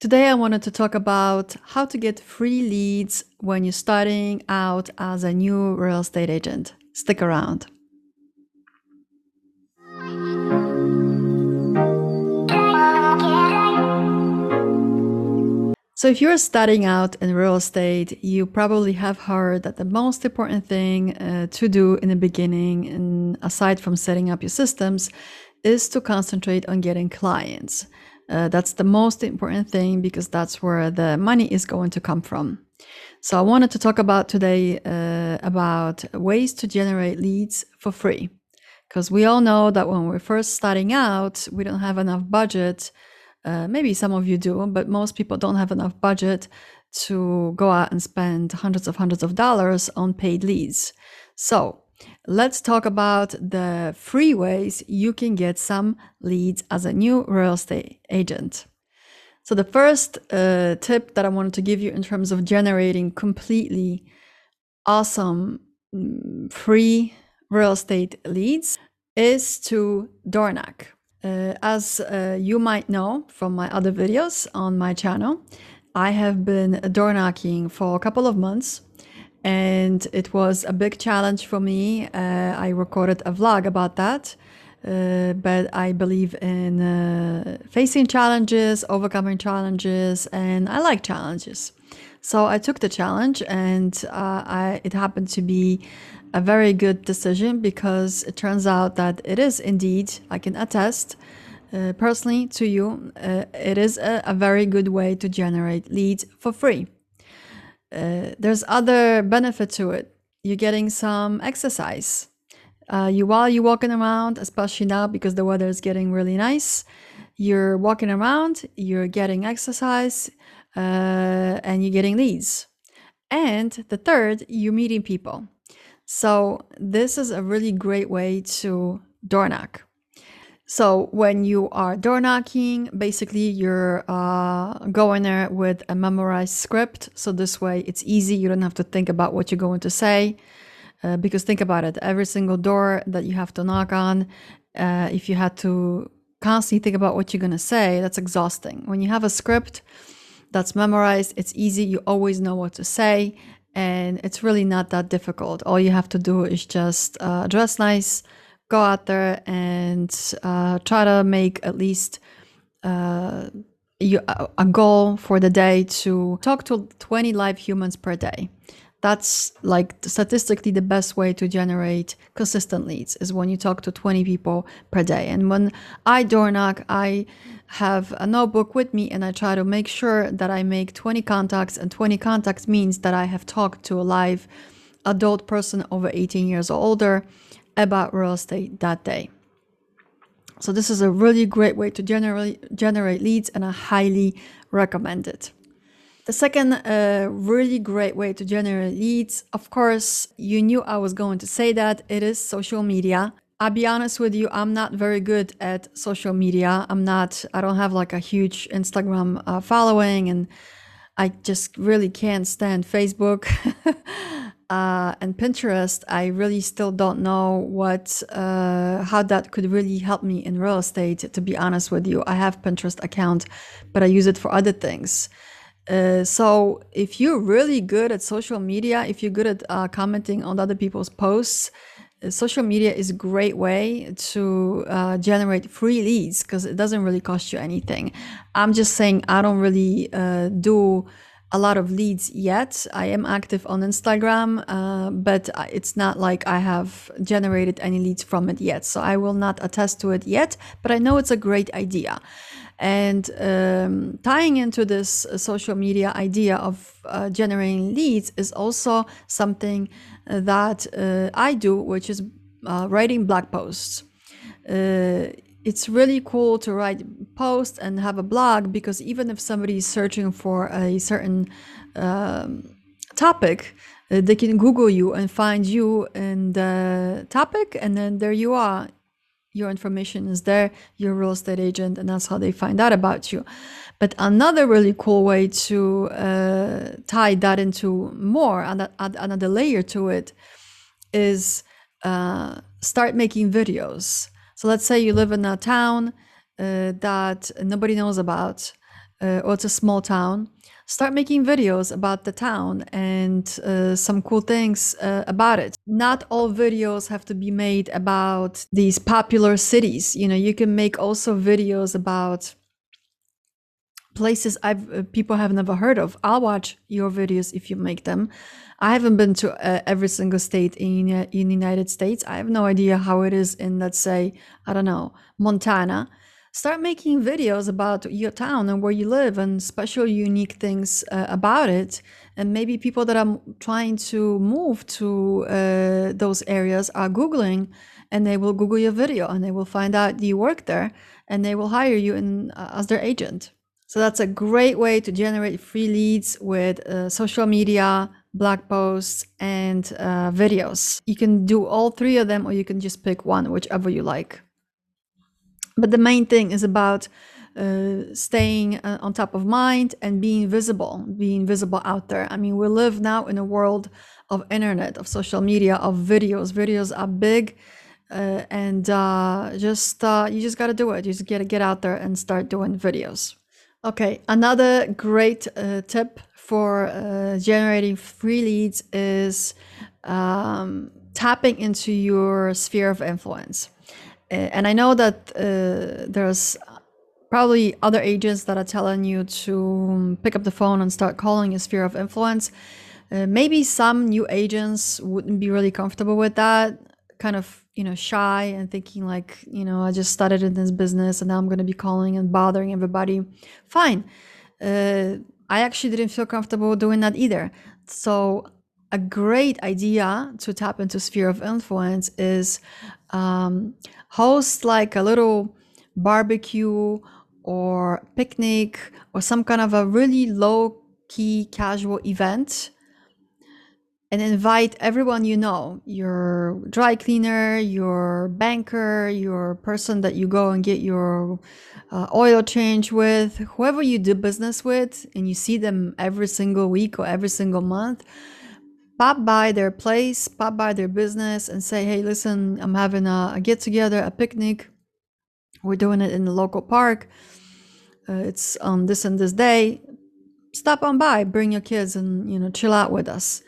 Today, I wanted to talk about how to get free leads when you're starting out as a new real estate agent. Stick around. So, if you're starting out in real estate, you probably have heard that the most important thing uh, to do in the beginning, and aside from setting up your systems, is to concentrate on getting clients. Uh, that's the most important thing because that's where the money is going to come from. So I wanted to talk about today uh, about ways to generate leads for free. Because we all know that when we're first starting out, we don't have enough budget. Uh, maybe some of you do, but most people don't have enough budget to go out and spend hundreds of hundreds of dollars on paid leads. So Let's talk about the free ways you can get some leads as a new real estate agent. So, the first uh, tip that I wanted to give you in terms of generating completely awesome mm, free real estate leads is to door knock. Uh, as uh, you might know from my other videos on my channel, I have been door knocking for a couple of months and it was a big challenge for me. Uh, I recorded a vlog about that. Uh, but I believe in uh, facing challenges, overcoming challenges, and I like challenges. So I took the challenge, and uh, I, it happened to be a very good decision because it turns out that it is indeed, I can attest uh, personally to you, uh, it is a, a very good way to generate leads for free uh, there's other benefit to it. You're getting some exercise. Uh, you while you're walking around, especially now because the weather is getting really nice, you're walking around, you're getting exercise, uh, and you're getting leads. And the third, you're meeting people. So this is a really great way to door knock. So when you are door knocking, basically you're uh, going there with a memorized script. So this way it's easy. You don't have to think about what you're going to say. Uh, because think about it, every single door that you have to knock on, uh, if you had to constantly think about what you're going to say, that's exhausting. When you have a script that's memorized, it's easy. You always know what to say. And it's really not that difficult. All you have to do is just uh, dress nice, go out there and uh, try to make at least uh, you, a goal for the day to talk to 20 live humans per day. That's like statistically the best way to generate consistent leads is when you talk to 20 people per day. And when I door knock, I have a notebook with me and I try to make sure that I make 20 contacts. And 20 contacts means that I have talked to a live adult person over 18 years or older about real estate that day. So this is a really great way to generate generate leads, and I highly recommend it. The second uh, really great way to generate leads, of course, you knew I was going to say that it is social media. I'll be honest with you, I'm not very good at social media. I'm not, I don't have like a huge Instagram uh, following, and I just really can't stand Facebook. uh, and Pinterest, I really still don't know what uh, how that could really help me in real estate. To be honest with you, I have Pinterest account, but I use it for other things. Uh, so if you're really good at social media, if you're good at uh, commenting on other people's posts, uh, social media is a great way to uh, generate free leads because it doesn't really cost you anything. I'm just saying I don't really do a lot of leads yet. I am active on Instagram, uh, but it's not like I have generated any leads from it yet. So I will not attest to it yet, but I know it's a great idea. And um, tying into this uh, social media idea of uh, generating leads is also something that uh, I do, which is uh, writing blog posts uh, it's really cool to write posts and have a blog because even if somebody is searching for a certain um, topic, uh, they can Google you and find you in the topic, and then there you are. Your information is there, you're real estate agent, and that's how they find out about you. But another really cool way to uh, tie that into more, add, add another layer to it, is uh, start making videos so let's say you live in a town uh, that nobody knows about. uh, or it's a small town, start making videos about the town and uh, some cool things uh, about it. Not all videos have to be made about these popular cities. You know, you can make also videos about places I've uh, people have never heard of. I'll watch your videos if you make them. I haven't been to uh, every single state in uh, in the United States. I have no idea how it is in let's say I don't know Montana. Start making videos about your town and where you live and special unique things uh, about it. And maybe people that are trying to move to uh, those areas are googling, and they will Google your video and they will find out you work there, and they will hire you in, uh, as their agent. So that's a great way to generate free leads with uh, social media, blog posts, and uh, videos. You can do all three of them, or you can just pick one, whichever you like. But the main thing is about uh, staying uh, on top of mind and being visible, being visible out there. I mean, we live now in a world of internet, of social media, of videos. Videos are big. Uh, and uh, just you just got to do it. You just got to get out there and start doing videos. Okay, another great uh, tip for uh, generating free leads is um, tapping into your sphere of influence. And I know that uh, there's probably other agents that are telling you to pick up the phone and start calling your sphere of influence. Uh, maybe some new agents wouldn't be really comfortable with that, kind of you know shy and thinking like you know i just started in this business and now i'm going to be calling and bothering everybody. Fine. Uh, i actually didn't feel comfortable doing that either. So a great idea to tap into sphere of influence is um, host like a little barbecue or picnic or some kind of a really low key casual event and invite everyone you know your dry cleaner your banker your person that you go and get your uh, oil change with whoever you do business with and you see them every single week or every single month pop by their place pop by their business and say hey listen i'm having a, a get together a picnic. We're doing it in the local park. Uh, it's on this and this day. Stop on by bring your kids and you know chill out with us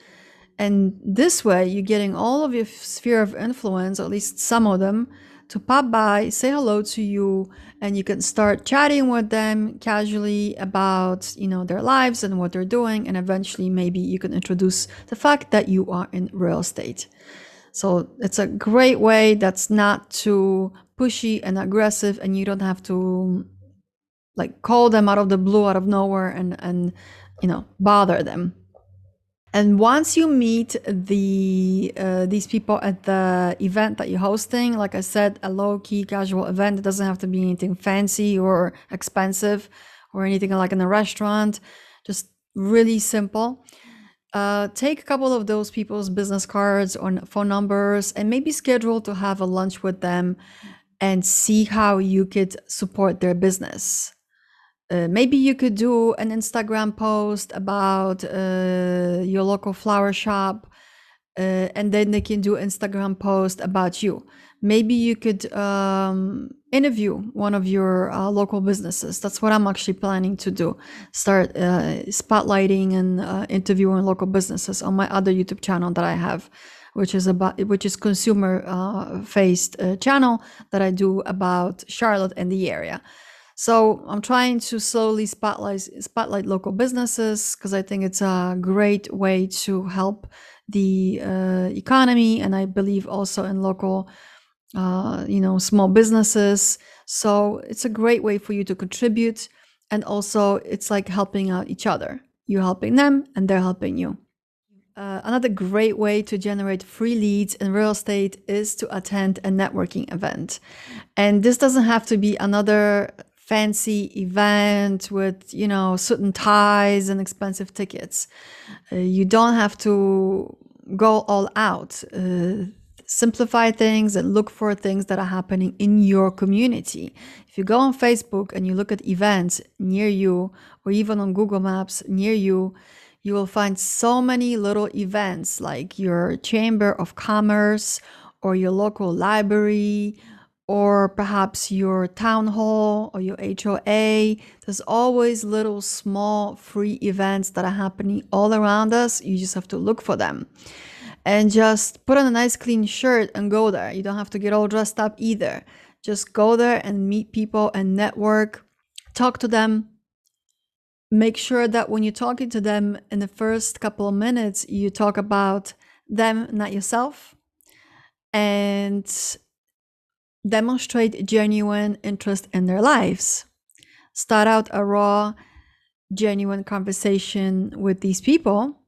and this way, you're getting all of your sphere of influence, or at least some of them, to pop by, say hello to you, and you can start chatting with them casually about, you know, their lives and what they're doing. And eventually, maybe you can introduce the fact that you are in real estate. So it's a great way that's not too pushy and aggressive, and you don't have to like call them out of the blue, out of nowhere, and and you know bother them. And once you meet the uh, these people at the event that you're hosting, like I said, a low key casual event, it doesn't have to be anything fancy or expensive or anything like in a restaurant, just really simple. Uh, take a couple of those people's business cards or phone numbers and maybe schedule to have a lunch with them and see how you could support their business. Uh, maybe you could do an Instagram post about uh, your local flower shop, uh, and then they can do Instagram post about you. Maybe you could um, interview one of your uh, local businesses. That's what I'm actually planning to do. Start uh, spotlighting and uh, interviewing local businesses on my other YouTube channel that I have which is about which is consumer faced channel that I do about Charlotte and the area. So I'm trying to slowly spotlight spotlight local businesses because I think it's a great way to help the uh, economy, and I believe also in local, uh, you know, small businesses. So it's a great way for you to contribute, and also it's like helping out each other. You're helping them, and they're helping you. Uh, another great way to generate free leads in real estate is to attend a networking event. And this doesn't have to be another fancy event with you know and ties and expensive tickets. Uh, you don't have to go all out. Uh, simplify things and look for things that are happening in your community. If you go on facebook and you look at events near you or even on google maps near you you will find so many little events like your chamber of commerce or your local library or perhaps your town hall or your HOA. There's always little small free events that are happening all around us. You just have to look for them. And just put on a nice clean shirt and go there. You don't have to get all dressed up either. Just go there and meet people and network, talk to them. Make sure that when you're talking to them in the first couple of minutes, you talk about them, not yourself. And demonstrate genuine interest in their lives. Start out a raw, genuine conversation with these people,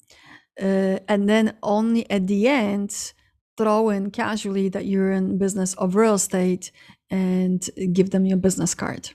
uh, and then only at the end throw in casually that you're in business of real estate and give them your business card.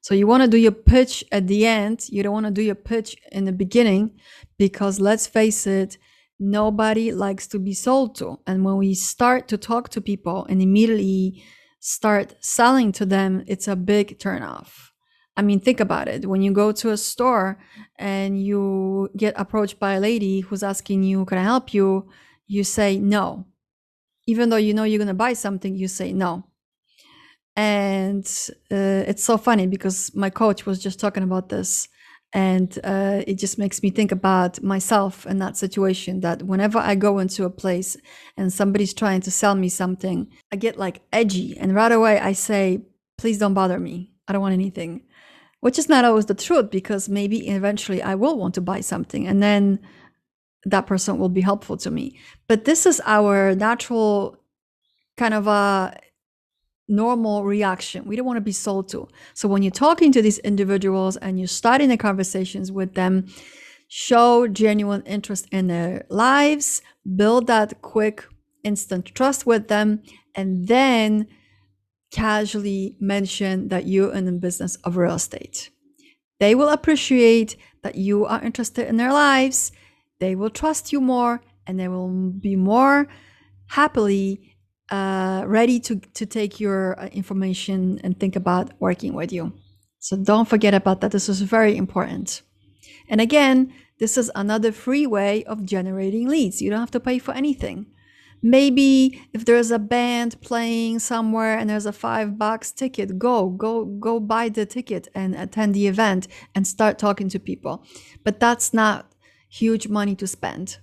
So you want to do your pitch at the end. You don't want to do your pitch in the beginning because let's face it, nobody likes to be sold to. And when we start to talk to people and immediately start selling to them, it's a big turnoff. I mean, think about it. When you go to a store and you get approached by a lady who's asking you, Can I help you? You say no. Even though you know you're going to buy something, you say no. And uh, it's so funny because my coach was just talking about this and uh, it just makes me think about myself in that situation that whenever i go into a place and somebody's trying to sell me something i get like edgy. And right away i say please don't bother me. I don't want anything. Which is not always the truth because maybe eventually i will want to buy something and then that person will be helpful to me. But this is our natural kind of a normal reaction. We don't want to be sold to. So when you're talking to these individuals and you're starting the conversations with them, show genuine interest in their lives, build that quick, instant trust with them, and then casually mention that you're in the business of real estate. They will appreciate that you are interested in their lives. They will trust you more and they will be more happily uh, ready to, to take your uh, information and think about working with you. So don't forget about that. This is very important. And again, this is another free way of generating leads. You don't have to pay for anything. Maybe if there's a band playing somewhere and there's a five bucks ticket, go, go, go buy the ticket and attend the event and start talking to people. But that's not huge money to spend.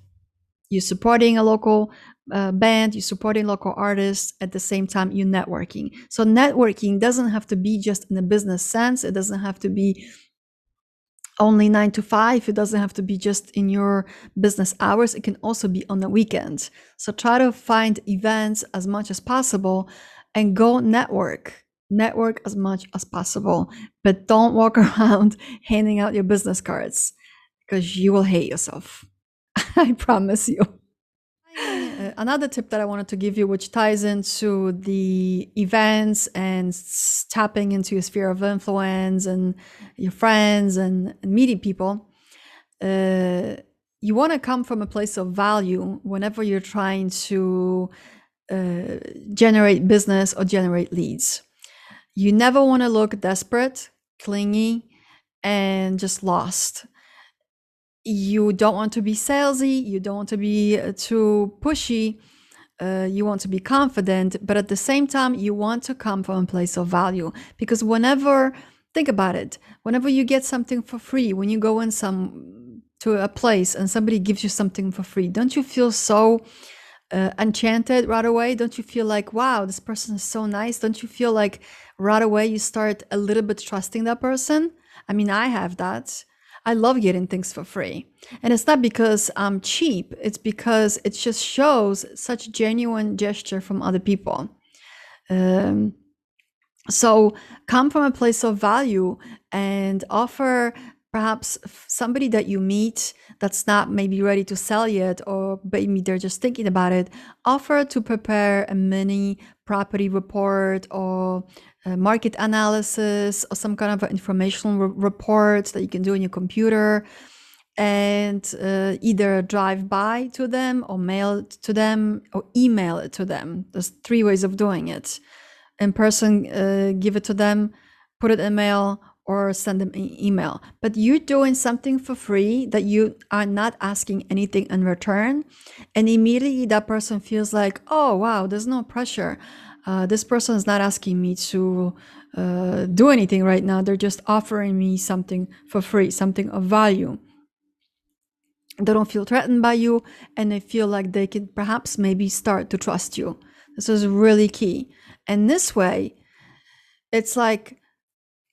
You're supporting a local uh, band, you're supporting local artists at the same time you're networking. So networking doesn't have to be just in a business sense. It doesn't have to be only nine to five. It doesn't have to be just in your business hours. It can also be on the weekend. So try to find events as much as possible and go network. Network as much as possible, but don't walk around handing out your business cards because you will hate yourself. I promise you. Uh, another tip that I wanted to give you, which ties into the events and tapping into your sphere of influence and your friends and, meeting people, uh, you want to come from a place of value whenever you're trying to uh, generate business or generate leads. You never want to look desperate, clingy, and just lost you don't want to be salesy, you don't want to be uh, too pushy, uh, you want to be confident, but at the same time, you want to come from a place of value. Because whenever, think about it, whenever you get something for free, when you go in some to a place and somebody gives you something for free, don't you feel so uh, enchanted right away? Don't you feel like, wow, this person is so nice? Don't you feel like right away you start a little bit trusting that person? I mean, I have that. I love getting things for free. And it's not because I'm cheap, it's because it just shows such genuine gesture from other people. Um, so come from a place of value and offer perhaps somebody that you meet that's not maybe ready to sell yet or maybe they're just thinking about it offer to prepare a mini property report or market analysis or some kind of informational re- reports that you can do on your computer and uh, either drive by to them or mail to them or email it to them. There's three ways of doing it. In person, uh, give it to them, put it in mail, or send them an email. But you're doing something for free that you are not asking anything in return. And immediately that person feels like, oh, wow, there's no pressure uh, this person is not asking me to uh, do anything right now. They're just offering me something for free, something of value. They don't feel threatened by you and they feel like they can perhaps maybe start to trust you. This is really key. And this way, it's like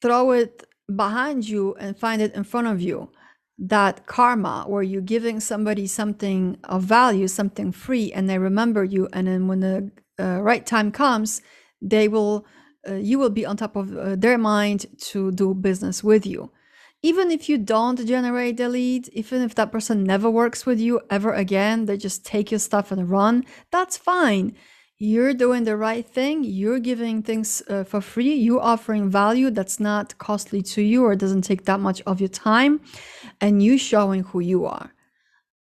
throw it behind you and find it in front of you. That karma, where you're giving somebody something of value, something free, and they remember you. And then when the uh, right time comes, they will, uh, you will be on top of uh, their mind to do business with you. Even if you don't generate the lead, even if that person never works with you ever again, they just take your stuff and run, that's fine you're doing the right thing you're giving things uh, for free you're offering value that's not costly to you or doesn't take that much of your time and you showing who you are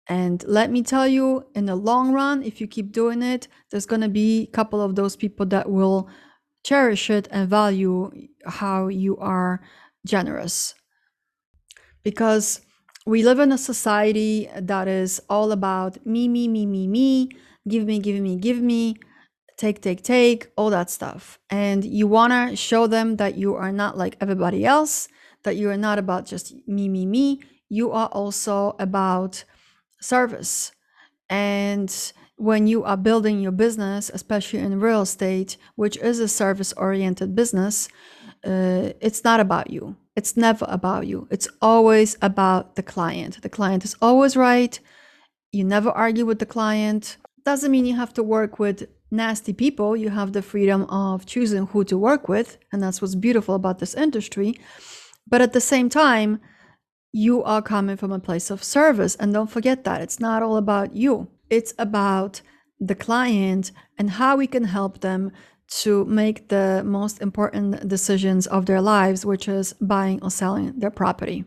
and let me tell you in the long run if you keep doing it there's going to be a couple of those people that will cherish it and value how you are generous because we live in a society that is all about me me me me me give me give me give me take, take, take, all that stuff. And you want to show them that you are not like everybody else, that you are not about just me, me, me. You are also about service. And when you are building your business, especially in real estate, which is a service oriented business, uh, it's not about you. It's never about you. It's always about the client. The client is always right. You never argue with the client. Doesn't mean you have to work with nasty people, you have the freedom of choosing who to work with. And that's what's beautiful about this industry. But at the same time, you are coming from a place of service. And don't forget that it's not all about you, it's about the client and how we can help them to make the most important decisions of their lives, which is buying or selling their property.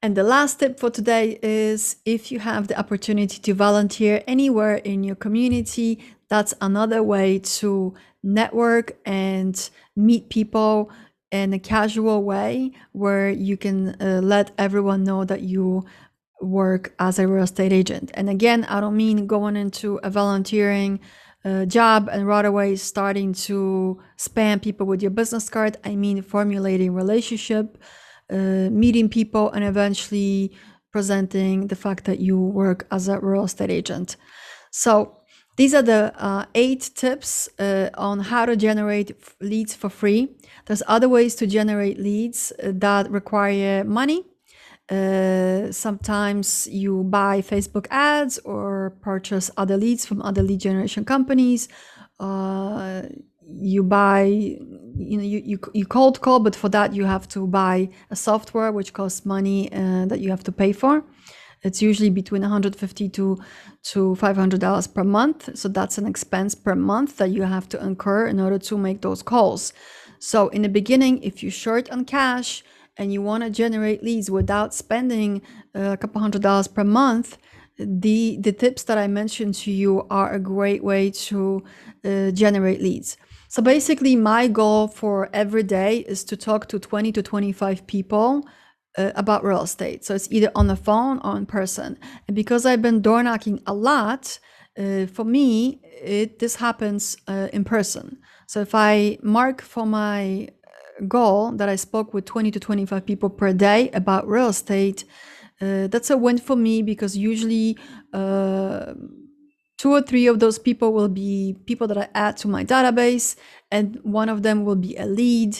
And the last tip for today is if you have the opportunity to volunteer anywhere in your community, that's another way to network and meet people in a casual way where you can uh, let everyone know that you work as a real estate agent. And again, I don't mean going into a volunteering uh, job and right away starting to spam people with your business card. I mean formulating relationship uh, meeting people and eventually presenting the fact that you work as a real estate agent. So these are the uh, eight tips uh, on how to generate leads for free. There's other ways to generate leads uh, that require money. Uh, sometimes you buy Facebook ads or purchase other leads from other lead generation companies. Uh, you buy you know you, you, you cold call but for that you have to buy a software which costs money uh, that you have to pay for it's usually between 150 to to 500 dollars per month. So that's an expense per month that you have to incur in order to make those calls. So in the beginning if you're short on cash and you want to generate leads without spending a couple hundred dollars per month the the tips that i mentioned to you are a great way to uh, generate leads. So basically, my goal for every day is to talk to 20 to 25 people uh, about real estate. So it's either on the phone or in person. And because I've been door knocking a lot, uh, for me, it this happens uh, in person. So if I mark for my uh, goal that I spoke with 20 to 25 people per day about real estate, uh, that's a win for me because usually uh, two or three of those people will be people that I add to my database, and one of them will be a lead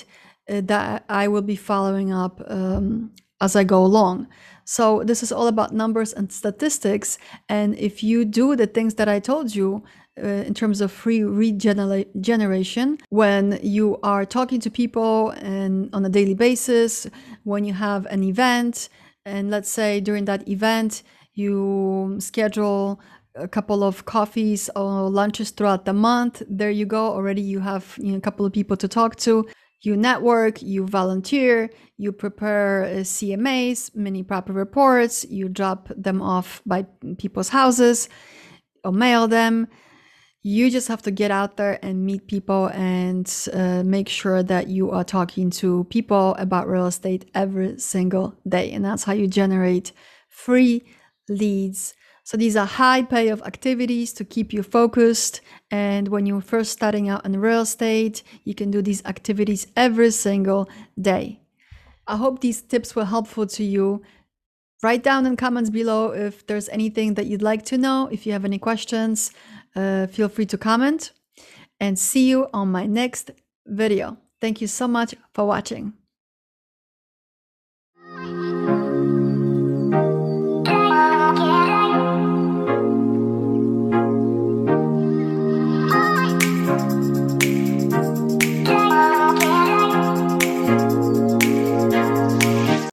that I will be following up um, as I go along. So this is all about numbers and statistics. And if you do the things that I told you uh, in terms of free regeneration, genera- when you are talking to people and on a daily basis, when you have an event, and let's say during that event you schedule a couple of coffees or lunches throughout the month. There you go. Already you have you know, a couple of people to talk to. You network, you volunteer, you prepare uh, CMAs, mini proper reports, you drop them off by people's houses or mail them. You just have to get out there and meet people and uh, make sure that you are talking to people about real estate every single day. And that's how you generate free leads So these are high payoff activities to keep you focused. And when you're first starting out in real estate, you can do these activities every single day. I hope these tips were helpful to you. Write down in comments below if there's anything that you'd like to know. If you have any questions, uh, feel free to comment. And see you on my next video. Thank you so much for watching.